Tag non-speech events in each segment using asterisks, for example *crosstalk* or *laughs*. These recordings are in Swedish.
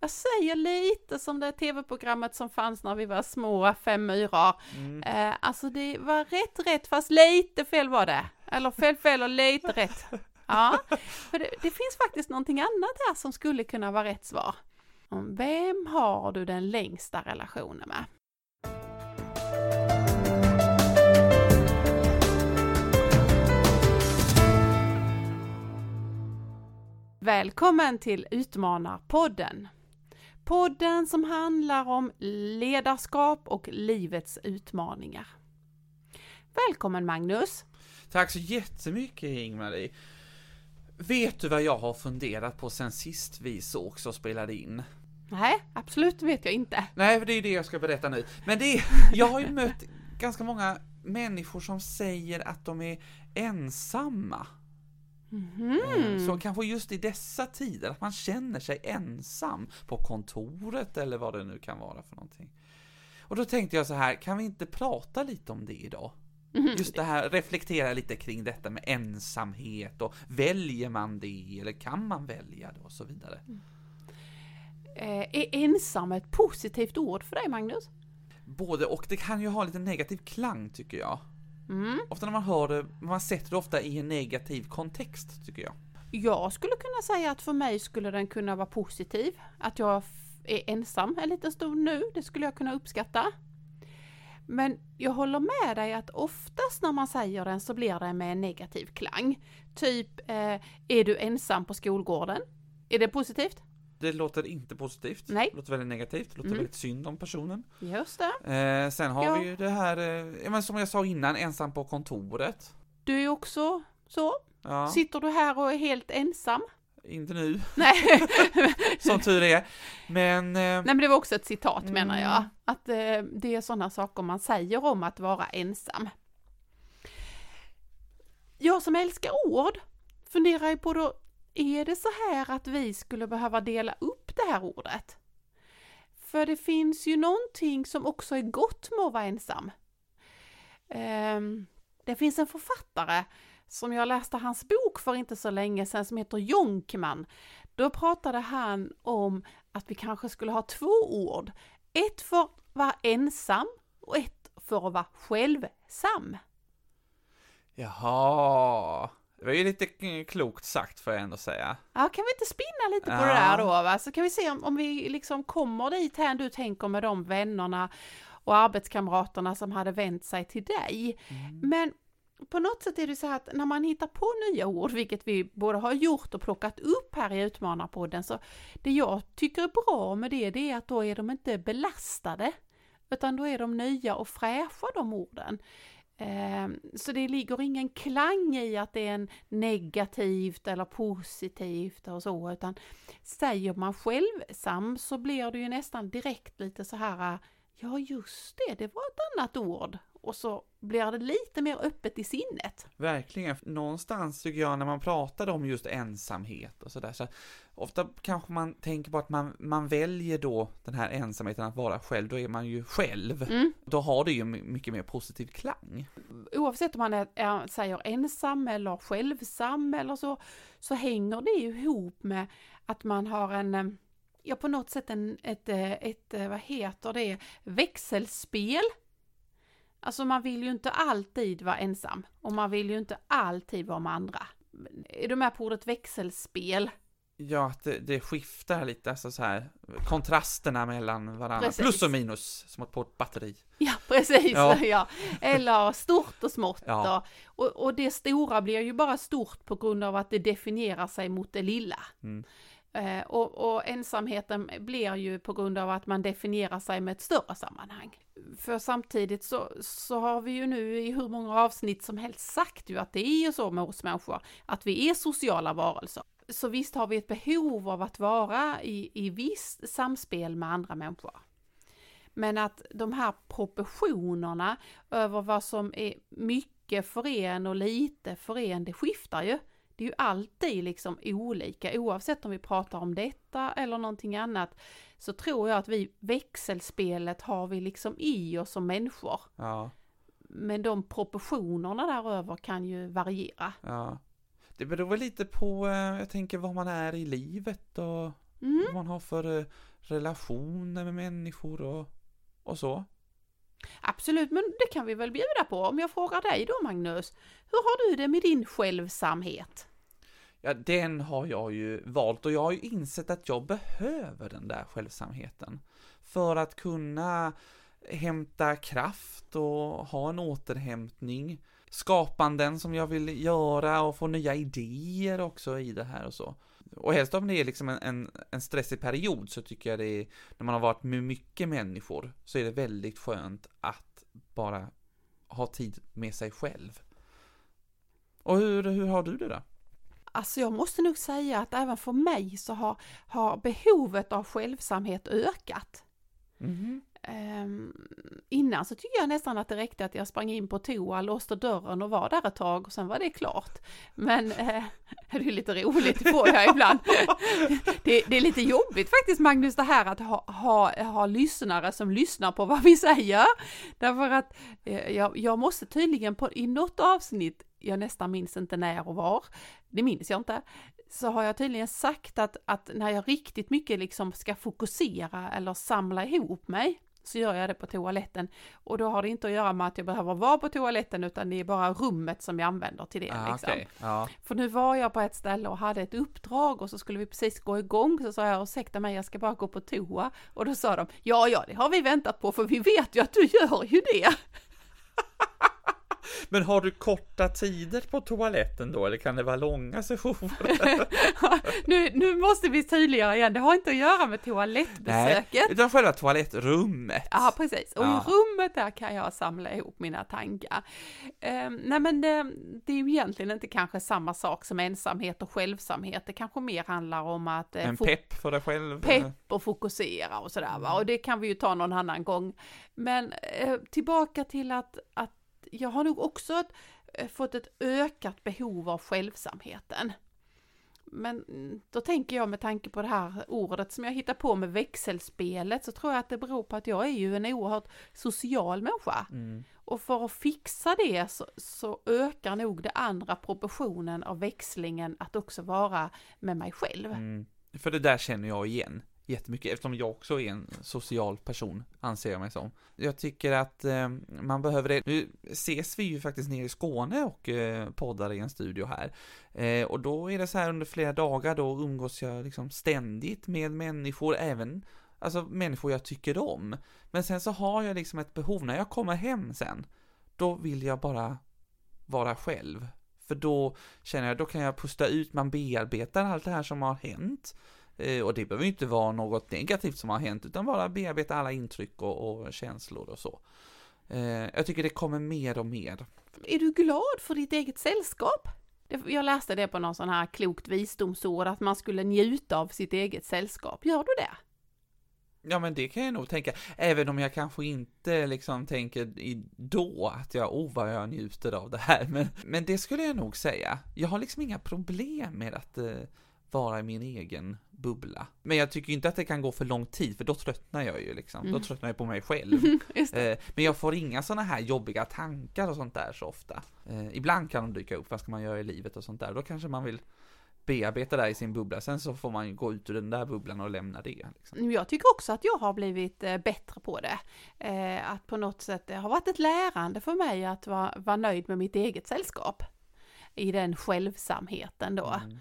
Jag säger lite som det tv-programmet som fanns när vi var små, Fem myror. Mm. Eh, alltså det var rätt rätt fast lite fel var det. Eller fel fel och lite rätt. *laughs* Ja, för det, det finns faktiskt någonting annat här som skulle kunna vara rätt svar. Vem har du den längsta relationen med? Välkommen till Utmanarpodden. Podden som handlar om ledarskap och livets utmaningar. Välkommen Magnus! Tack så jättemycket Ingmarie. Vet du vad jag har funderat på sen sist vi sågs och spelade in? Nej, absolut vet jag inte. Nej, för det är det jag ska berätta nu. Men det är, jag har ju mött ganska många människor som säger att de är ensamma. Mhm. Så kanske just i dessa tider, att man känner sig ensam på kontoret eller vad det nu kan vara för någonting. Och då tänkte jag så här, kan vi inte prata lite om det idag? Mhm. Just det här, reflektera lite kring detta med ensamhet och väljer man det eller kan man välja det och så vidare. Eh, är ensam ett positivt ord för dig Magnus? Både och, det kan ju ha lite negativ klang tycker jag. Mm. Ofta när man hör det, man sätter det ofta i en negativ kontext tycker jag. Jag skulle kunna säga att för mig skulle den kunna vara positiv. Att jag är ensam en liten stund nu, det skulle jag kunna uppskatta. Men jag håller med dig att oftast när man säger den så blir det med en negativ klang. Typ, eh, är du ensam på skolgården? Är det positivt? Det låter inte positivt. Nej. Det låter väldigt negativt. Det låter Mm. väldigt synd om personen. Just det. Eh, sen har Ja. vi ju det här, eh, men som jag sa innan, ensam på kontoret. Du är också så. Ja, Sitter du här och är helt ensam? inte nu, Nej. *laughs* som tur är. Men, eh, Nej men det var också ett citat menar Mm. jag. Att eh, det är sådana saker man säger om att vara ensam. Jag som älskar ord funderar ju på då, är det så här att vi skulle behöva dela upp det här ordet? För det finns ju någonting som också är gott med att vara ensam. Ehm, det finns en författare som jag läste hans bok för inte så länge sedan som heter Jonkman. Då pratade han om att vi kanske skulle ha två ord. Ett för att vara ensam och ett för att vara självsam. jaha. Det var ju lite klokt sagt får jag ändå säga. Ja, kan vi inte spinna lite på Ja. det där då? Va? Så kan vi se om, om vi liksom kommer dit här du tänker med de vännerna och arbetskamraterna som hade vänt sig till dig. Men på något sätt är det så här att när man hittar på nya ord, vilket vi både har gjort och plockat upp här i Utmanarpodden, så det jag tycker är bra med det, det är att då är de inte belastade, utan då är de nya och fräscha de orden. Ehm, så det ligger ingen klang i att det är en negativt eller positivt och så, utan säger man självsam så blir det ju nästan direkt lite så här, ja just det, det var ett annat ord. Och så blir det lite mer öppet i sinnet. Verkligen. Någonstans tycker jag när man pratar om just ensamhet och sådär, så ofta kanske man tänker på att man, man väljer då den här ensamheten att vara själv, då är man ju själv. Mm. Då har det ju mycket mer positiv klang. Oavsett om man är, är, säger ensam eller självsam eller så, så hänger det ju ihop med att man har en, eh, ja på något sätt en, ett, eh, ett, eh, vad heter det, växelspel. Alltså man vill ju inte alltid vara ensam och man vill ju inte alltid vara med andra. Är du med på ordet växelspel? Ja, att det, det skiftar lite, alltså så här, kontrasterna mellan varandra. Precis. Plus och minus, som på ett batteri. Ja, precis. Ja. *laughs* Ja. Eller stort och smått. Ja. Och, och, och det stora blir ju bara stort på grund av att det definierar sig mot det lilla. Mm. Eh, och, och ensamheten blir ju på grund av att man definierar sig med ett större sammanhang. För samtidigt så, så har vi ju nu i hur många avsnitt som helst sagt ju att det är ju så med oss människor, att vi är sociala varelser. Så visst har vi ett behov av att vara i, i visst samspel med andra människor. Men att de här proportionerna över vad som är mycket för en och lite för en, det skiftar ju. Det är ju alltid liksom olika, oavsett om vi pratar om detta eller någonting annat, så tror jag att vi växelspelet har vi liksom i oss som människor. Ja, Men de proportionerna däröver kan ju variera. ja. Det beror väl lite på, eh, jag tänker, var man är i livet och Mm. Vad man har för eh, relationer med människor och, och så. Absolut, men det kan vi väl bjuda på. Om jag frågar dig då Magnus, hur har du det med din självsamhet? Ja, den har jag ju valt och jag har ju insett att jag behöver den där självsamheten. För att kunna hämta kraft och ha en återhämtning. Skapanden som jag vill göra och få nya idéer också i det här och så. Och helst om det är liksom en, en, en stressig period så tycker jag det är, när man har varit med mycket människor, så är det väldigt skönt att bara ha tid med sig själv. Och hur, hur har du det då? Alltså jag måste nog säga att även för mig så har, har behovet av självsamhet ökat. Mhm. Ehm, innan så tycker jag nästan att det räckte att jag sprang in på toa, låste dörren och var där ett tag och sen var det klart. Men eh, *laughs* det är lite roligt, får jag ibland. *laughs* det, det är lite jobbigt faktiskt Magnus det här att ha, ha, ha lyssnare som lyssnar på vad vi säger. Därför att eh, jag, jag måste tydligen på, i något avsnitt, jag nästan minns inte när och var, det minns jag inte, så har jag tydligen sagt att, att när jag riktigt mycket liksom ska fokusera eller samla ihop mig så gör jag det på toaletten. Och då har det inte att göra med att jag behöver vara på toaletten utan det är bara rummet som jag använder till det. Ah, liksom. okej. Ja. För nu var jag på ett ställe och hade ett uppdrag och så skulle vi precis gå igång så sa jag ursäkta mig jag ska bara gå på toa och då sa de ja ja det har vi väntat på för vi vet ju att du gör ju det. Men har du korta tider på toaletten då, eller kan det vara långa sessioner? *laughs* nu, nu måste vi tydliggöra igen, det har inte att göra med toalettbesöket. utan själva toalettrummet. Ja, precis. Och Ja. i rummet där kan jag samla ihop mina tankar. Ehm, nej, men det, det är ju egentligen inte kanske samma sak som ensamhet och självsamhet. Det kanske mer handlar om att eh, En pepp för dig själv. pepp och fokusera och sådär va. Och det kan vi ju ta någon annan gång. Men eh, tillbaka till att, att jag har nog också ett, eh, fått ett ökat behov av självsamheten. Men mm, då tänker jag med tanke på det här ordet som jag hittar på med växelspelet så tror jag att det beror på att jag är ju en oerhört social människa. Mm. Och för att fixa det så, så ökar nog det andra proportionen av växlingen att också vara med mig själv. Mm. För det där känner jag igen jättemycket, eftersom jag också är en social person, anser jag mig som. Jag tycker att eh, man behöver det. Nu ses vi ju faktiskt nere i Skåne och eh, poddar i en studio här. Eh, och då är det så här under flera dagar, då umgås jag liksom ständigt med människor, även alltså människor jag tycker om. Men sen så har jag liksom ett behov, när jag kommer hem sen, då vill jag bara vara själv. För då känner jag, då kan jag pusta ut, man bearbetar allt det här som har hänt. Eh, och det behöver inte vara något negativt som har hänt, utan bara bearbeta alla intryck och, och känslor och så. Eh, jag tycker det kommer mer och mer. Är du glad för ditt eget sällskap? Jag läste det på någon sån här klokt visdomsord, att man skulle njuta av sitt eget sällskap. Gör du det? Ja men det kan jag nog tänka, även om jag kanske inte liksom tänker i då att jag, oh vad jag njuter av det här, men, men det skulle jag nog säga. Jag har liksom inga problem med att eh, vara i min egen bubbla. Men jag tycker inte att det kan gå för lång tid, för då tröttnar jag ju liksom. Då Mm. tröttnar jag på mig *laughs* själv. Eh, men jag får inga sådana här jobbiga tankar och sånt där så ofta. Eh, ibland kan de dyka upp, vad ska man göra i livet och sånt där. Då kanske man vill bearbeta det i sin bubbla, sen så får man ju gå ut ur den där bubblan och lämna det. Liksom. Jag tycker också att jag har blivit eh, bättre på det. Eh, Att på något sätt, det har varit ett lärande för mig att vara, vara nöjd med mitt eget sällskap. I den självsamheten då. Mm.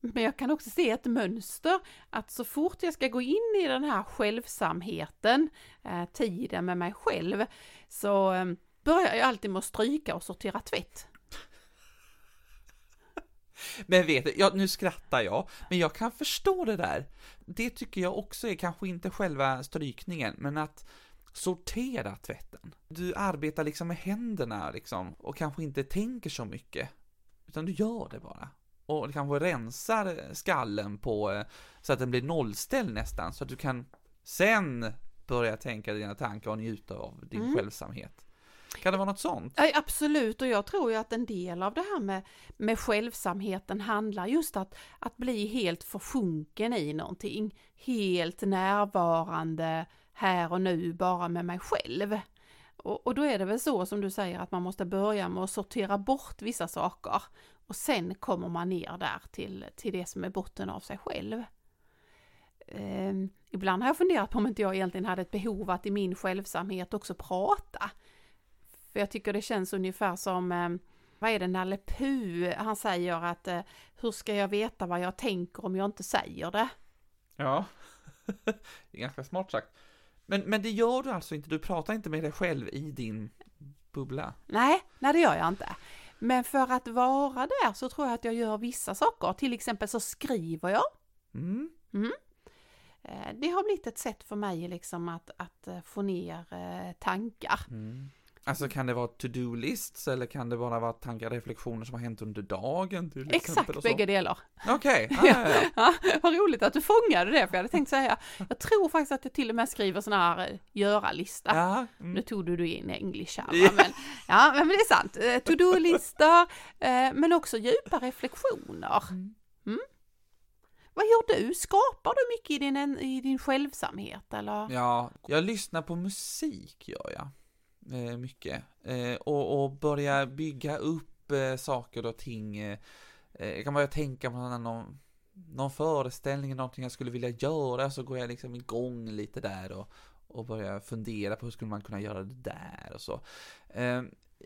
Men jag kan också se ett mönster att så fort jag ska gå in i den här självsamheten, eh, tiden med mig själv, så eh, börjar jag alltid med att stryka och sortera tvätt. Men vet du, ja, nu skrattar jag, men jag kan förstå det där. Det tycker jag också är kanske inte själva strykningen, men att sortera tvätten. Du arbetar liksom med händerna liksom, och kanske inte tänker så mycket, utan du gör det bara. Och kanske rensar skallen på, eh, så att den blir nollställd nästan, så att du kan sen börja tänka dina tankar och njuta av din Mm. självsamhet. Kan det vara något sånt? Ja, absolut, och jag tror ju att en del av det här med, med självsamheten handlar just att, att bli helt försjunken i någonting. Helt närvarande här och nu bara med mig själv. Och, och då är det väl så som du säger att man måste börja med att sortera bort vissa saker. Och sen kommer man ner där till, till det som är botten av sig själv. eh, ibland har jag funderat på om inte jag egentligen hade ett behov att i min självsamhet också prata. För jag tycker det känns ungefär som, eh, vad är det, Nalle Puh, han säger att eh, hur ska jag veta vad jag tänker om jag inte säger det? Ja, *laughs* det är ganska smart sagt. Men, men det gör du alltså inte, du pratar inte med dig själv i din bubbla? Nej, nej det gör jag inte. Men för att vara där så tror jag att jag gör vissa saker. Till exempel så skriver jag. Mm. Mm. Eh, Det har blivit ett sätt för mig liksom att, att eh, få ner eh, tankar. Mm. Alltså kan det vara to-do-lists eller kan det bara vara tankar och reflektioner som har hänt under dagen till exempel? Exakt bägge delar. Okej, *laughs* ja, ja, ja. Ja, vad roligt att du fångade det, för jag hade tänkt säga, jag tror faktiskt att jag till och med skriver sån här eh, göra-lista. ja. Nu Mm. tog du du in english här, men, ja, men det är sant. Eh, To-do-listor, eh, men också djupa reflektioner. Mm. Vad gör du? Skapar du mycket i din, i din självsamhet, eller? ja, jag lyssnar på musik gör jag. Eh, mycket. Eh, och, och börja bygga upp eh, saker och ting. Eh, eh jag kan börja tänka på någon, någon föreställning, någonting jag skulle vilja göra, så går jag liksom igång lite där och, och börjar fundera på hur skulle man kunna göra det där och så. Eh,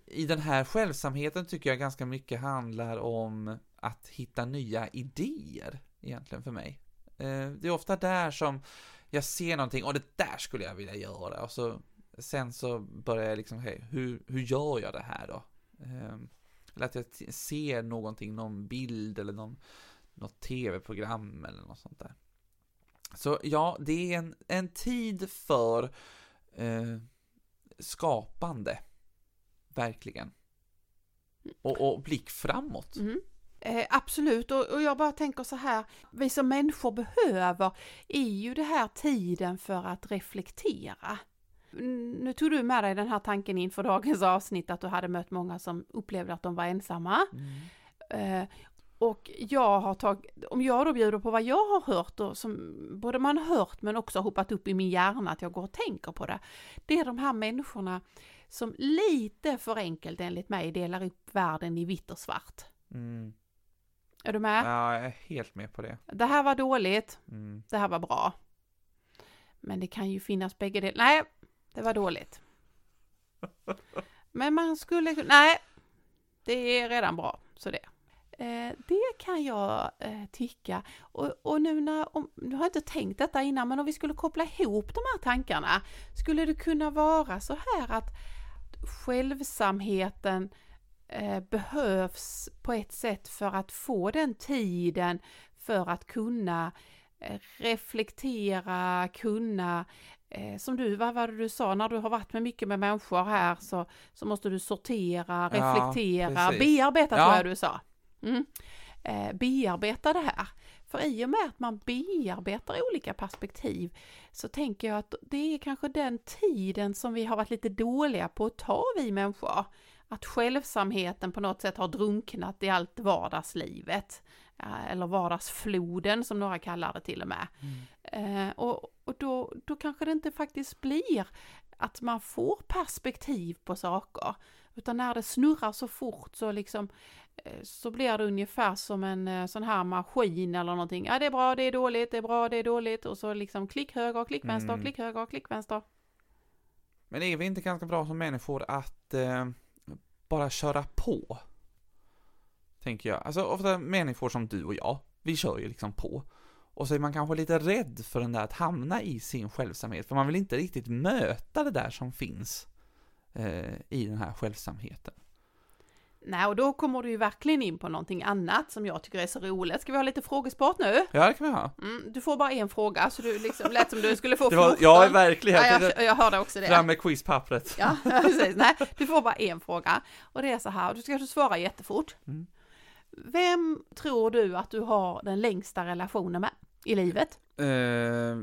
I den här självsamheten tycker jag ganska mycket handlar om att hitta nya idéer egentligen för mig. Ehm, det är ofta där som jag ser någonting, och det där skulle jag vilja göra, och så sen så börjar jag liksom, hej, hur, hur gör jag det här då? Ehm, eller att jag ser någonting, någon bild eller någon, något tv-program eller något sånt där. Så ja, det är en, en tid för eh, skapande. Verkligen. Och, och blick framåt. Mm. Eh, absolut, och, och jag bara tänker så här, vi som människor behöver är ju det här tiden för att reflektera. Nu tog du med dig den här tanken inför dagens avsnitt att du hade mött många som upplevde att de var ensamma. Mm. Eh, och jag har tagit, om jag då bjuder på vad jag har hört och som både man har hört men också hoppat upp i min hjärna att jag går och tänker på det. Det är de här människorna som lite för enkelt enligt mig delar upp världen i vitt och svart. Mm. Är du med? Ja, jag är helt med på det. Det här var dåligt, Mm. det här var bra. Men det kan ju finnas bägge delar. Nej, det var dåligt. Men man skulle kunna, nej, det är redan bra, så det. Eh, det kan jag eh, tycka. Och, och nu när, om, nu har jag inte tänkt detta innan, men om vi skulle koppla ihop de här tankarna, skulle det kunna vara så här att självsamheten eh, behövs på ett sätt för att få den tiden för att kunna eh, reflektera, kunna eh, som du, vad var det du sa, när du har varit med mycket med människor här så, så måste du sortera, Ja, reflektera, precis. bearbeta Ja. tror jag du sa. Mm. Eh, bearbeta det här. För i och med att man bearbetar olika perspektiv så tänker jag att det är kanske den tiden som vi har varit lite dåliga på att ta vi människor. Att självsamheten på något sätt har drunknat i allt vardagslivet. Eh, Eller vardagsfloden som några kallar det till och med. Eh, och och då, då kanske det inte faktiskt blir att man får perspektiv på saker. Utan när det snurrar så fort så liksom eh, så blir det ungefär som en sån här maskin eller någonting. Ja, det är bra, det är dåligt, det är bra, det är dåligt. Och så liksom klick höger, klick vänster, Mm. klick höger, klick vänster. Men är vi inte ganska bra som människor att eh, bara köra på? Tänker jag. Alltså ofta människor som du och jag, vi kör ju liksom på. Och så är man kanske lite rädd för den där att hamna i sin självsamhet, för man vill inte riktigt möta det där som finns eh, i den här självsamheten. Nej, och då kommer du ju verkligen in på någonting annat som jag tycker är så roligt. Ska vi ha lite frågesport nu? Ja, det kan vi ha. Mm, du får bara en fråga, så du liksom lät som du skulle få *laughs* Det var, 14. ja, verkligen. Ja, Ja, jag, jag hörde också det. Fram med quizpappret. Ja, *laughs* precis. Nej, du får bara en fråga. Och det är så här, du ska svara jättefort. Mm. Vem tror du att du har den längsta relationen med i livet? Eh,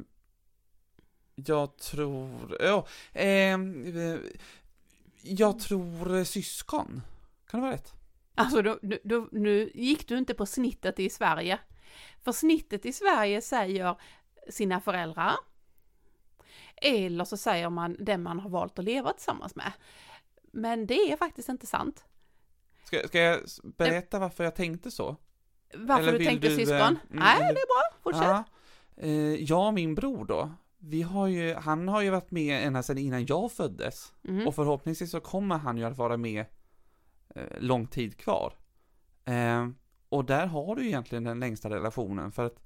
jag tror, ja, eh, jag tror eh, syskon. Kan det vara rätt? Alltså, då, då, nu gick du inte på snittet i Sverige. För snittet i Sverige säger sina föräldrar. Eller så säger man den man har valt att leva tillsammans med. Men det är faktiskt inte sant. Ska, ska jag berätta varför jag tänkte så? Varför Eller du tänkte du, eh, syskon? mm, Nej, vill det är bra. Fortsätt. Ja. Eh, jag och min bror då, vi har ju, han har ju varit med ända sedan innan jag föddes. Mm. Och förhoppningsvis så kommer han ju att vara med eh, lång tid kvar. Eh, och där har du egentligen den längsta relationen för att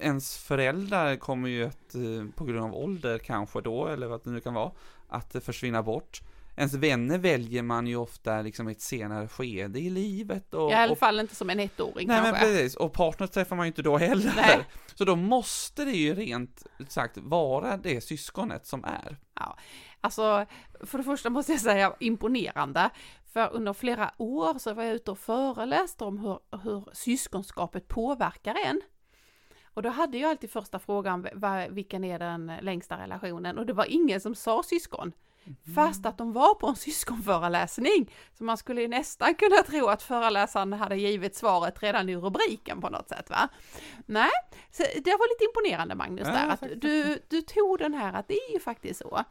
ens föräldrar kommer ju att, eh, på grund av ålder kanske då, eller vad det nu kan vara, att eh, försvinna bort. Ens vänner väljer man ju ofta liksom i ett senare skede i livet. Och, I alla fall inte som en ettåring nej men kanske. precis, och partner träffar man ju inte då heller. Nej. Så då måste det ju rent sagt vara det syskonet som är. Alltså, för det första måste jag säga imponerande. För under flera år så var jag ute och föreläste om hur, hur syskonskapet påverkar en. Och då hade jag alltid första frågan, vilken är den längsta relationen? Och det var ingen som sa syskon. Fast att de var på en *laughs* syskonföreläsning. Så man skulle ju nästan kunna tro att föreläsaren hade givit svaret redan i rubriken på något sätt va? Nej, så det var lite imponerande Magnus Ja, där, att du, du tog den här att det är ju faktiskt så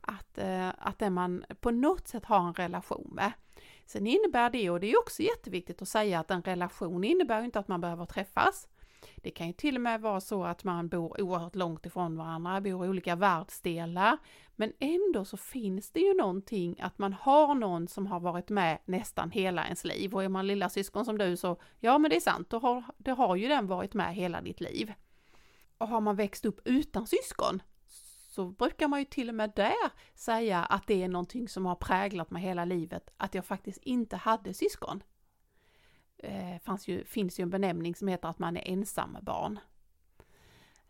att, eh, att den man på något sätt har en relation med. Sen innebär det, och det är också jätteviktigt att säga att en relation innebär inte att man behöver träffas. Det kan ju till och med vara så att man bor oerhört långt ifrån varandra, bor i olika världsdelar. Men ändå så finns det ju någonting att man har någon som har varit med nästan hela ens liv. Och är man lilla syskon som du så, ja men det är sant, då har, det har ju den varit med hela ditt liv. Och har man växt upp utan syskon så brukar man ju till och med där säga att det är någonting som har präglat mig hela livet, att jag faktiskt inte hade syskon. Eh, ju, finns ju en benämning som heter att man är ensam barn.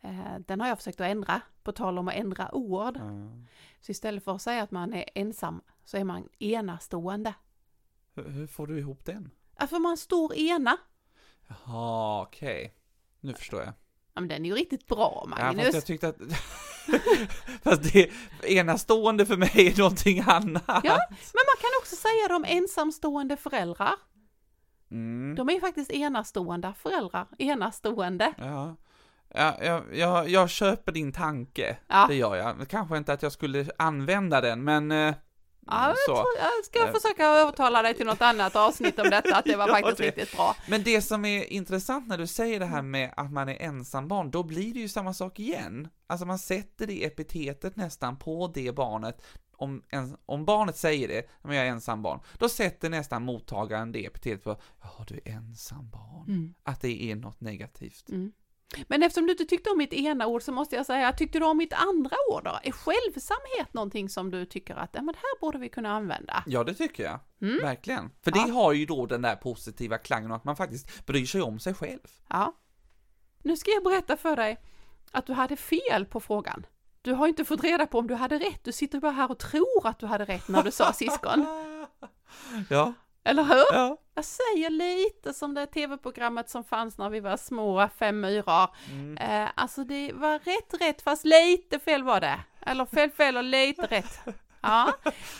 Eh, den har jag försökt att ändra, på tal om att ändra ord. Så istället för att säga att man är ensam så är man enastående. Hur, hur får du ihop den? Ja, för man står ena. Jaha, okej. Nu förstår jag. Ja, men den är ju riktigt bra Ja, Magnus. fast jag tyckte att... *laughs* fast det enastående för mig är någonting annat. Ja. Men man kan också säga de ensamstående föräldrar. Mm. De är ju faktiskt enastående föräldrar. Enastående. Ja. Ja, jag, jag, jag köper din tanke, Ja. det gör jag. Kanske inte att jag skulle använda den, men... eh, Ja, jag, så. tror, jag ska Eh. försöka övertala dig till något annat avsnitt om detta, att det var *laughs* faktiskt det- riktigt bra. Men det som är intressant när du säger det här med att man är ensambarn, då blir det ju samma sak igen. Alltså man sätter det epitetet nästan på det barnet. Om, en, om barnet säger det, men jag är ensambarn, då sätter nästan mottagaren det epitetet på, ja du är ensambarn. Mm. Att det är något negativt. Mm. Men eftersom du inte tyckte om mitt ena ord så måste jag säga, tyckte du om mitt andra ord då? Är självsamhet någonting som du tycker att, ja men här borde vi kunna använda? Ja, det tycker jag. Mm. Verkligen. För Ja. det har ju då den där positiva klangen och att man faktiskt bryr sig om sig själv. Ja. Nu ska jag berätta för dig att du hade fel på frågan. Du har inte fått reda på om du hade rätt, du sitter bara här och tror att du hade rätt när du sa *laughs* syskon. Ja, Eller hur? ja. Jag säger lite som det tv-programmet som fanns när vi var små, Fem myror. Mm. Eh, alltså det var rätt rätt fast lite fel var det. Eller fel fel och lite rätt. *laughs* Ja,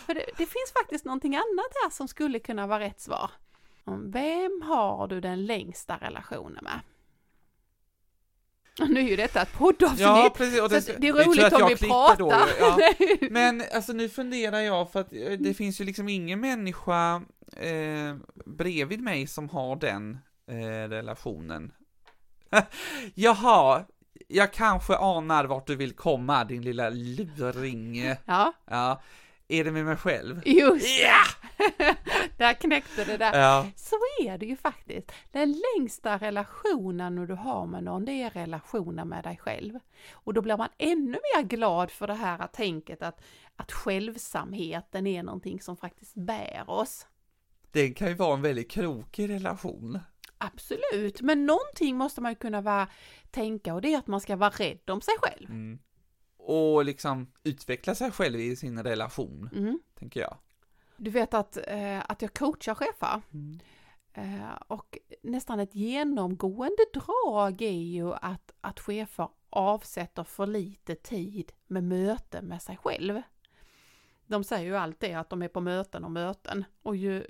för det, det finns faktiskt någonting annat här som skulle kunna vara rätt svar. Vem har du den längsta relationen med? Och Nu är ju detta ett poddavsnitt, Ja, precis. Och så det, att det är roligt om vi klipper då, pratar. ja. *laughs* Men alltså nu funderar jag, för att eh, det finns ju liksom ingen människa eh, bredvid mig som har den eh, relationen. *laughs* Jaha, jag kanske anar vart du vill komma, din lilla luring. ja, Ja, är det med mig själv? just Ja! *laughs* *laughs* där knäckte det där. Ja, Så är det ju faktiskt. Den längsta relationen du har med någon, det är relationen med dig själv. Och då blir man ännu mer glad för det här tänket att, att självsamheten är någonting som faktiskt bär oss. det kan ju vara en väldigt krokig relation. Absolut, men någonting måste man ju kunna vara, tänka och det är att man ska vara rädd om sig själv. Mm. Och liksom utveckla sig själv i sin relation, Mm. tänker jag. Du vet att, eh, att jag coachar chefer Mm. Eh, och nästan ett genomgående drag är ju att, att chefer avsätter för lite tid med möten med sig själv. De säger ju alltid att de är på möten och möten och ju,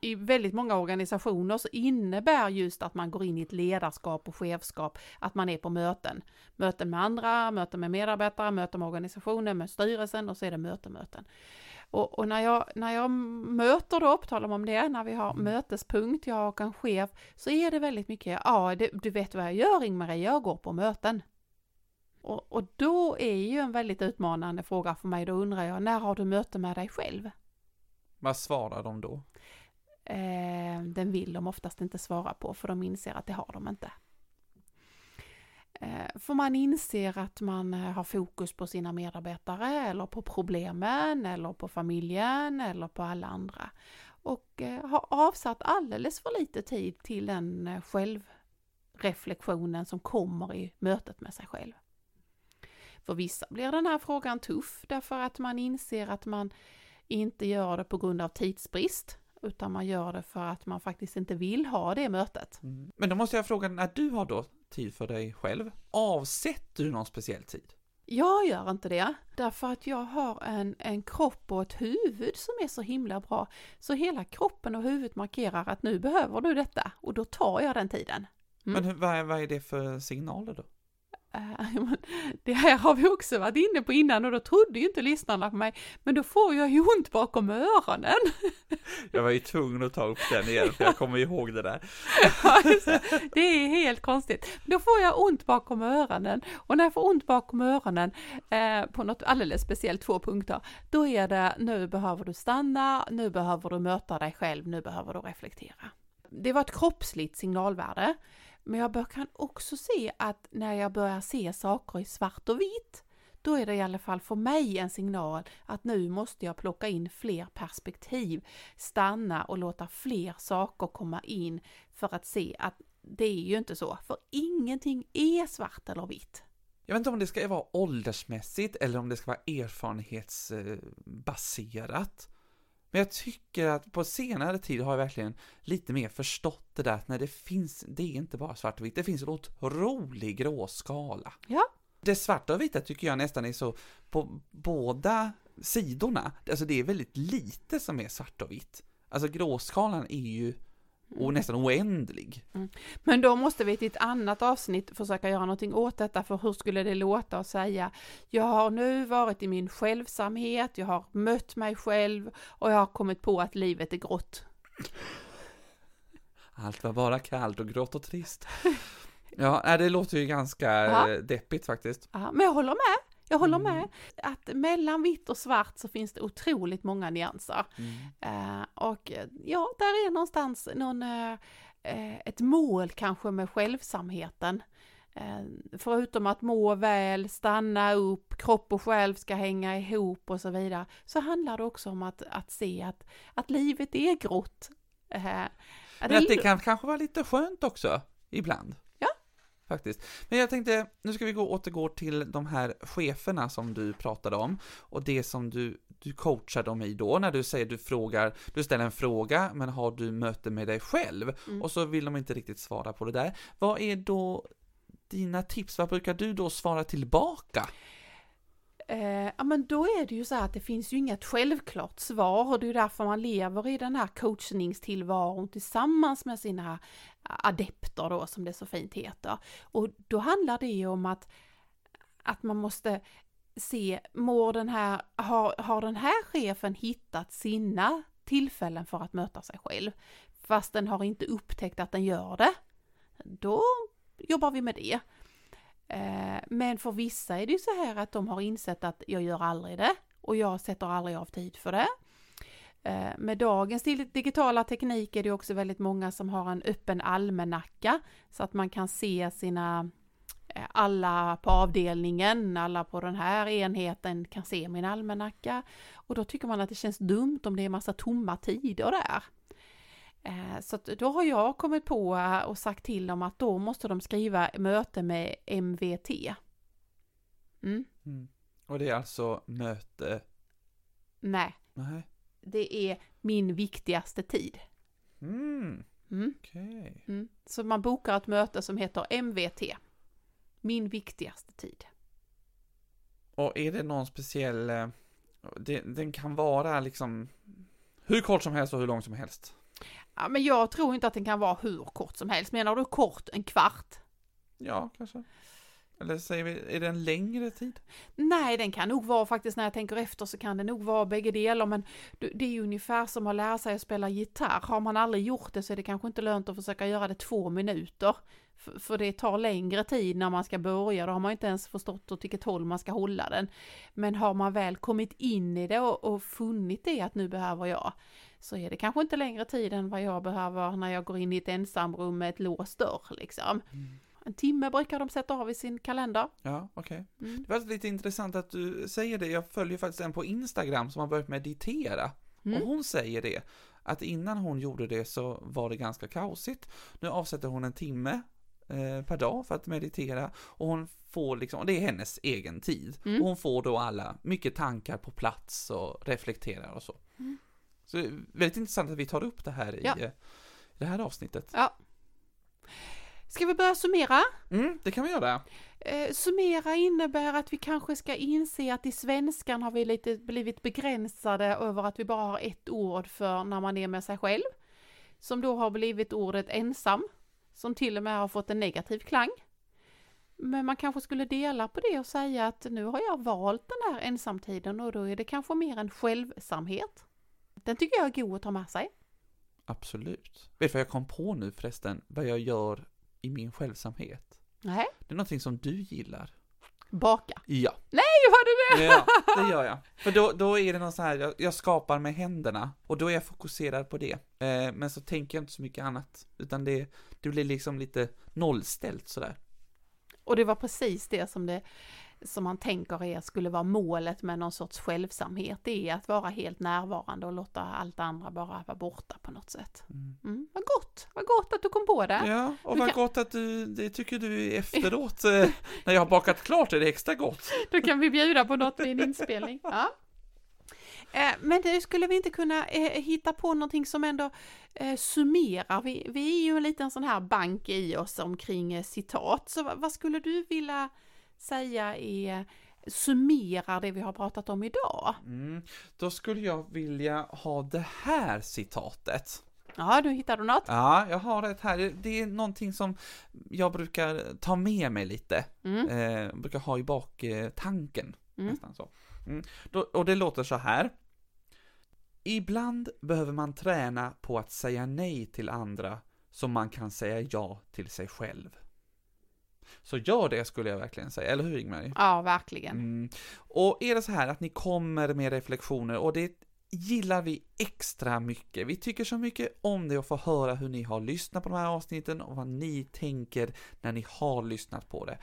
i väldigt många organisationer så innebär just att man går in i ett ledarskap och chefskap att man är på möten. Möten med andra, möten med medarbetare, möten med organisationen, med styrelsen och så är det möten, möten. Och, och, när, jag, när jag möter då, på tal om det, när vi har Mm. mötespunkt, jag och en chef, så är det väldigt mycket, ja det, du vet vad jag gör Ingmarie, jag går på möten. Och, och då är ju en väldigt utmanande fråga för mig, då undrar jag, när har du möte med dig själv? Vad svarar de då? Eh, den vill de oftast inte svara på, för de inser att det har de inte. Eh, för man inser att man eh, har fokus på sina medarbetare eller på problemen eller på familjen eller på alla andra. Och eh, har avsatt alldeles för lite tid till den självreflektionen som kommer i mötet med sig själv. För vissa blir den här frågan tuff därför att man inser att man inte gör det på grund av tidsbrist utan man gör det för att man faktiskt inte vill ha det mötet. Mm. Men då måste jag fråga, när du har då tid för dig själv, avsätter du någon speciell tid? Jag gör inte det, därför att jag har en, en kropp och ett huvud som är så himla bra. Så hela kroppen och huvudet markerar att nu behöver du detta och då tar jag den tiden. Mm. Men vad, är, vad är det för signaler då? Eh, *laughs* det här har vi också varit inne på innan och då trodde ju inte lyssnarna på mig. Men då får jag ju ont bakom öronen. *laughs* Jag var ju tvungen att ta upp den igen, för jag kommer ihåg det där. *laughs* det är helt konstigt. Då får jag ont bakom öronen och när jag får ont bakom öronen eh, på något alldeles speciellt, två punkter, då är det nu behöver du stanna, nu behöver du möta dig själv, nu behöver du reflektera. Det var ett kroppsligt signalvärde, men jag kan också se att när jag börjar se saker i svart och vitt, då är det i alla fall för mig en signal att nu måste jag plocka in fler perspektiv, stanna och låta fler saker komma in för att se att det är ju inte så, för ingenting är svart eller vitt. Jag vet inte om det ska vara åldersmässigt eller om det ska vara erfarenhetsbaserat. Men jag tycker att på senare tid har jag verkligen lite mer förstått det där att när det finns, det är inte bara svart och vitt, det finns en otrolig gråskala. Ja. Det svarta och vita tycker jag nästan är så på båda sidorna, alltså det är väldigt lite som är svart och vitt. Alltså gråskalan är ju och nästan oändlig. Men då måste vi till ett annat avsnitt försöka göra någonting åt detta, för hur skulle det låta att säga jag har nu varit i min självsamhet, jag har mött mig själv och jag har kommit på att livet är grått. Allt var bara kallt och grått och trist. *laughs* Ja, nej, det låter ju ganska Ja. eh, deppigt faktiskt. Ja, men jag håller med. Jag håller Mm. med att mellan vitt och svart så finns det otroligt många nyanser. Mm. Eh, och eh, ja, där är någonstans någon, eh, eh, ett mål kanske med självsamheten. Eh, förutom att må väl, stanna upp, kropp och själ ska hänga ihop och så vidare, så handlar det också om att, att se att, att livet är grått. Eh, Men att det kan kanske vara lite skönt också, ibland. Faktiskt. Men jag tänkte, nu ska vi gå återgå till de här cheferna som du pratade om, och det som du, du coachar dem i då, när du säger du frågar, du ställer en fråga, men har du möte med dig själv? Mm. Och så vill de inte riktigt svara på det där. Vad är då dina tips? Vad brukar du då svara tillbaka? Eh, ja men då är det ju så här att det finns ju inget självklart svar och det är ju därför man lever i den här coachningstillvaron tillsammans med sina adepter då som det så fint heter. Och då handlar det ju om att, att man måste se, mår den här, har, har den här chefen hittat sina tillfällen för att möta sig själv? Fast den har inte upptäckt att den gör det. Då jobbar vi med det. Eh, Men för vissa är det ju så här att de har insett att jag gör aldrig det och jag sätter aldrig av tid för det. Eh, Med dagens digitala teknik är det också väldigt många som har en öppen almanacka så att man kan se sina eh, alla på avdelningen, alla på den här enheten kan se min almanacka och då tycker man att det känns dumt om det är massa tomma tider där. Eh, Så då har jag kommit på eh, och sagt till dem att då måste de skriva möte med MVT. Mm. Och det är alltså möte... Nej, Nej. det är min viktigaste tid. Mm, Mm. okej. Mm. Så man bokar ett möte som heter MVT. Min viktigaste tid. Och är det någon speciell... eh, den kan vara liksom hur kort som helst och hur lång som helst. Ja, men jag tror inte att den kan vara hur kort som helst. Menar du kort, en kvart? Ja, kanske. Eller säger vi, är det en längre tid? Nej, den kan nog vara faktiskt när jag tänker efter så kan det nog vara bägge delar men det är ju ungefär som att lära sig att spela gitarr. Har man aldrig gjort det så är det kanske inte lönt att försöka göra det två minuter. För, för det tar längre tid när man ska börja, då har man inte ens förstått åt vilket håll man ska hålla den. Men har man väl kommit in i det och, och funnit det att nu behöver jag, så är det kanske inte längre tid än vad jag behöver när jag går in i ett ensamrum med ett låst dörr liksom. Mm. En timme brukar de sätta av i sin kalender. Ja, okej. Mm. Det var lite intressant att du säger det. Jag följer faktiskt en på Instagram som har börjat meditera. Mm. Och hon säger det, att innan hon gjorde det så var det ganska kaosigt. Nu avsätter hon en timme eh, per dag för att meditera och hon får liksom, och det är hennes egen tid. Mm. Och hon får då alla, mycket tankar på plats och reflekterar och så. Mm. Så väldigt intressant att vi tar upp det här i, Ja. eh, i det här avsnittet. Ja. Ska vi börja summera? Mm, det kan vi göra. Eh, summera innebär att vi kanske ska inse att i svenskan har vi lite blivit begränsade över att vi bara har ett ord för när man är med sig själv. Som då har blivit ordet ensam, som till och med har fått en negativ klang. Men man kanske skulle dela på det och säga att nu har jag valt den här ensamtiden och då är det kanske mer en självsamhet. Den tycker jag är god att ta med sig. Absolut. Vet du vad jag kom på nu förresten, vad jag gör i min självsamhet? Nej, Det är någonting som du gillar. baka. Ja, Gör du det? ja det *laughs* gör jag. För då, då är det någon så här, jag, jag skapar med händerna och då är jag fokuserad på det. Eh, men så tänker jag inte så mycket annat, utan det, det blir liksom lite nollställt sådär. Och det var precis det som, det som man tänker är skulle vara målet med någon sorts självsamhet. Det är att vara helt närvarande och låta allt andra bara vara borta på något sätt. Mm. Mm, vad gott, vad gott att du kom på det. Ja, och Du vad kan- gott att du, det tycker du efteråt, *laughs* eh, när jag har bakat klart är det extra gott. Då kan vi bjuda på något vid en inspelning. Ja. Eh, Men nu skulle vi inte kunna eh, hitta på någonting som ändå eh, summerar. Vi, vi är ju en liten sån här bank i oss omkring eh, citat. Så vad skulle du vilja säga är summerar det vi har pratat om idag? Mm. Då skulle jag vilja ha det här citatet. Ja, du hittar du något? Ja, jag har ett här. Det är någonting som jag brukar ta med mig lite. Mm. Eh, brukar ha i bak eh, tanken. Mm. Nästan så. Mm. Då, och det låter så här. Ibland behöver man träna på att säga nej till andra som man kan säga ja till sig själv. Så gör det skulle jag verkligen säga, eller hur Ingmar? Ja, verkligen. Mm. Och är det så här att ni kommer med reflektioner och det gillar vi extra mycket. Vi tycker så mycket om det och få höra hur ni har lyssnat på de här avsnitten och vad ni tänker när ni har lyssnat på det.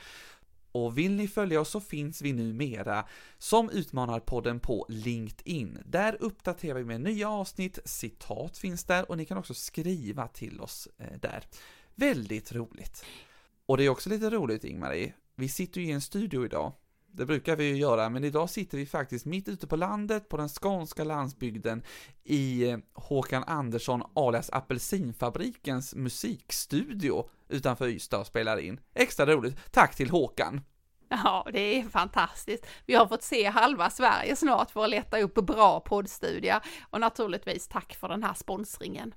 Och vill ni följa oss så finns vi numera som Utmanarpodden på LinkedIn. Där uppdaterar vi med nya avsnitt, citat finns där och ni kan också skriva till oss eh, där. Väldigt roligt. Och det är också lite roligt Ingmarie, vi sitter ju i en studio idag. Det brukar vi ju göra, men idag sitter vi faktiskt mitt ute på landet, på den skånska landsbygden, i eh, Håkan Andersson alias Apelsinfabrikens musikstudio utanför Ystad och spelar in. Extra roligt. Tack till Håkan! Ja, det är fantastiskt. Vi har fått se halva Sverige snart för att leta upp bra poddstudier och naturligtvis tack för den här sponsringen.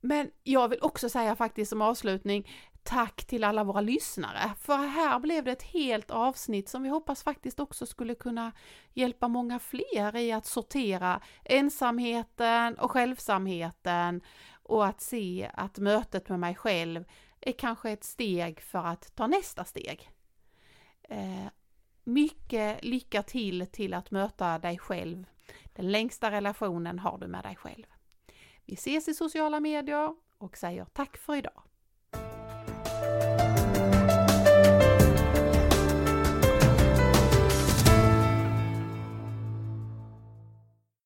Men jag vill också säga faktiskt som avslutning tack till alla våra lyssnare. För här blev det ett helt avsnitt som vi hoppas faktiskt också skulle kunna hjälpa många fler i att sortera ensamheten och självsamheten och att se att mötet med mig själv är kanske ett steg för att ta nästa steg. Eh, mycket lycka till till att möta dig själv. Den längsta relationen har du med dig själv. Vi ses i sociala medier och säger tack för idag.